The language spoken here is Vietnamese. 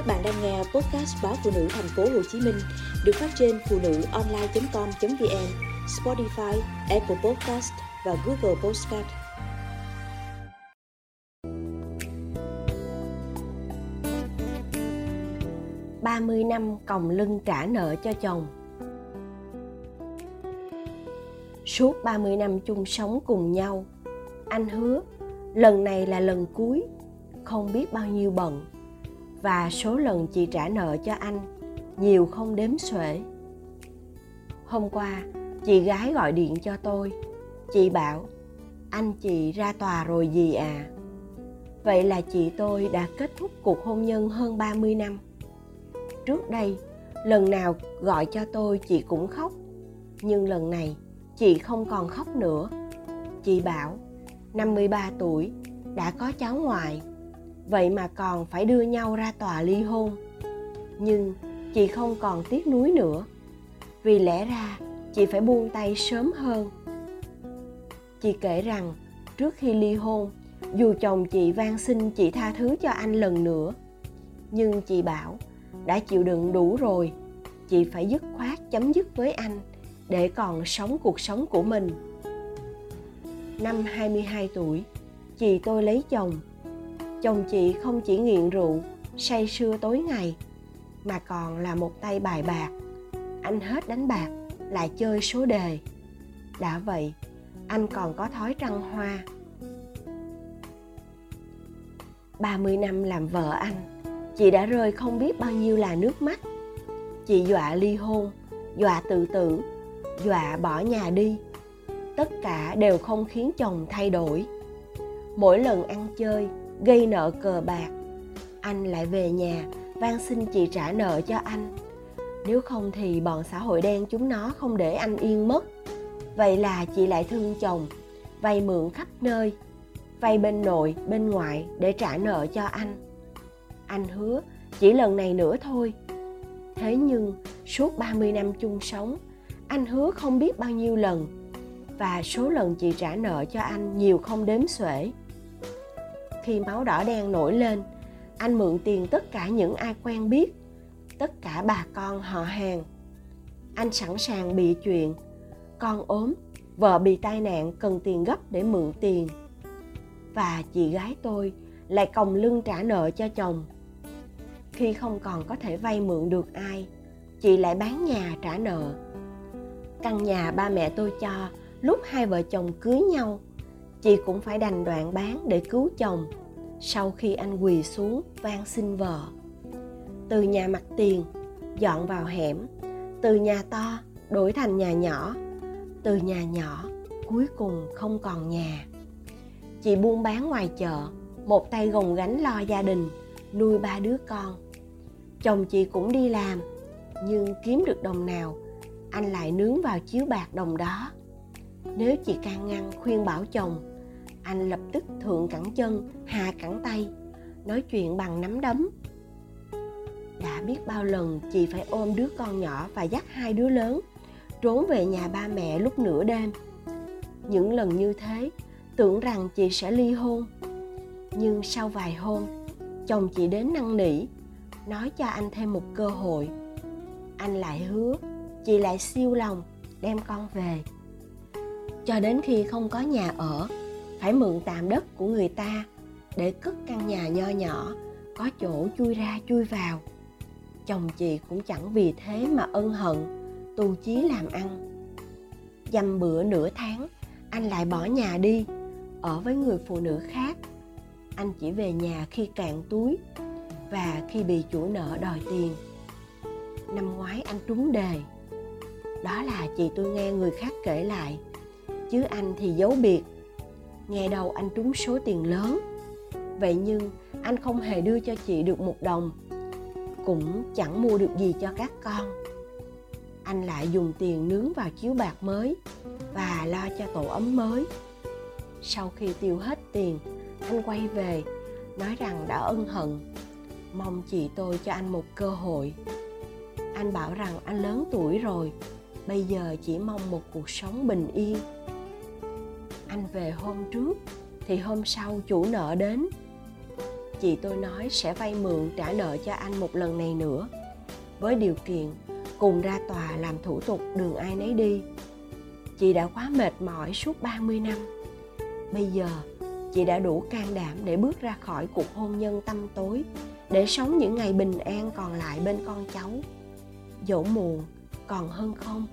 Các bạn đang nghe podcast báo phụ nữ thành phố Hồ Chí Minh được phát trên phụ nữ online.com.vn, Spotify, Apple Podcast và Google Podcast. ba mươi năm còng lưng trả nợ cho chồng Suốt 30 năm chung sống cùng nhau, anh hứa lần này là lần cuối, không biết bao nhiêu bận và số lần chị trả nợ cho anh, nhiều không đếm xuể. Hôm qua, chị gái gọi điện cho tôi. Chị bảo, anh chị ra tòa rồi gì à? Vậy là chị tôi đã kết thúc cuộc hôn nhân hơn 30 năm. Trước đây, lần nào gọi cho tôi chị cũng khóc. Nhưng lần này, chị không còn khóc nữa. Chị bảo 53 tuổi, đã có cháu ngoại vậy mà còn phải đưa nhau ra tòa ly hôn. Nhưng chị không còn tiếc nuối nữa. Vì lẽ ra, chị phải buông tay sớm hơn. Chị kể rằng, trước khi ly hôn, dù chồng chị van xin chị tha thứ cho anh lần nữa, nhưng chị bảo, đã chịu đựng đủ rồi, chị phải dứt khoát chấm dứt với anh để còn sống cuộc sống của mình. Năm 22 tuổi, chị tôi lấy chồng chồng chị không chỉ nghiện rượu, say sưa tối ngày, mà còn là một tay bài bạc. Anh hết đánh bạc, lại chơi số đề. Đã vậy, anh còn có thói trăng hoa. 30 năm làm vợ anh, chị đã rơi không biết bao nhiêu là nước mắt. Chị dọa ly hôn, dọa tự tử, dọa bỏ nhà đi. Tất cả đều không khiến chồng thay đổi. Mỗi lần ăn chơi gây nợ cờ bạc. Anh lại về nhà, van xin chị trả nợ cho anh. Nếu không thì bọn xã hội đen chúng nó không để anh yên mất. Vậy là chị lại thương chồng, vay mượn khắp nơi, vay bên nội, bên ngoại để trả nợ cho anh. Anh hứa chỉ lần này nữa thôi. Thế nhưng suốt 30 năm chung sống, anh hứa không biết bao nhiêu lần. Và số lần chị trả nợ cho anh nhiều không đếm xuể khi máu đỏ đen nổi lên. Anh mượn tiền tất cả những ai quen biết, tất cả bà con họ hàng. Anh sẵn sàng bị chuyện. Con ốm, vợ bị tai nạn cần tiền gấp để mượn tiền. Và chị gái tôi lại còng lưng trả nợ cho chồng. Khi không còn có thể vay mượn được ai, chị lại bán nhà trả nợ. Căn nhà ba mẹ tôi cho, lúc hai vợ chồng cưới nhau chị cũng phải đành đoạn bán để cứu chồng sau khi anh quỳ xuống van xin vợ. Từ nhà mặt tiền, dọn vào hẻm. Từ nhà to, đổi thành nhà nhỏ. Từ nhà nhỏ, cuối cùng không còn nhà. Chị buôn bán ngoài chợ, một tay gồng gánh lo gia đình, nuôi ba đứa con. Chồng chị cũng đi làm, nhưng kiếm được đồng nào, anh lại nướng vào chiếu bạc đồng đó nếu chị can ngăn khuyên bảo chồng, anh lập tức thượng cẳng chân hạ cẳng tay, nói chuyện bằng nắm đấm. Đã biết bao lần chị phải ôm đứa con nhỏ và dắt hai đứa lớn, trốn về nhà ba mẹ lúc nửa đêm. Những lần như thế, tưởng rằng chị sẽ ly hôn. Nhưng sau vài hôm, chồng chị đến năn nỉ, nói cho anh thêm một cơ hội. Anh lại hứa, chị lại siêu lòng, đem con về cho đến khi không có nhà ở, phải mượn tạm đất của người ta để cất căn nhà nho nhỏ, có chỗ chui ra chui vào. Chồng chị cũng chẳng vì thế mà ân hận tu chí làm ăn. Dăm bữa nửa tháng, anh lại bỏ nhà đi, ở với người phụ nữ khác. Anh chỉ về nhà khi cạn túi và khi bị chủ nợ đòi tiền. Năm ngoái anh trúng đề. Đó là chị tôi nghe người khác kể lại chứ anh thì giấu biệt. Nghe đầu anh trúng số tiền lớn. Vậy nhưng anh không hề đưa cho chị được một đồng, cũng chẳng mua được gì cho các con. Anh lại dùng tiền nướng vào chiếu bạc mới và lo cho tổ ấm mới. Sau khi tiêu hết tiền, anh quay về, nói rằng đã ân hận. Mong chị tôi cho anh một cơ hội. Anh bảo rằng anh lớn tuổi rồi, bây giờ chỉ mong một cuộc sống bình yên anh về hôm trước thì hôm sau chủ nợ đến chị tôi nói sẽ vay mượn trả nợ cho anh một lần này nữa với điều kiện cùng ra tòa làm thủ tục đường ai nấy đi. Chị đã quá mệt mỏi suốt 30 năm. Bây giờ, chị đã đủ can đảm để bước ra khỏi cuộc hôn nhân tâm tối, để sống những ngày bình an còn lại bên con cháu. Dẫu muộn còn hơn không.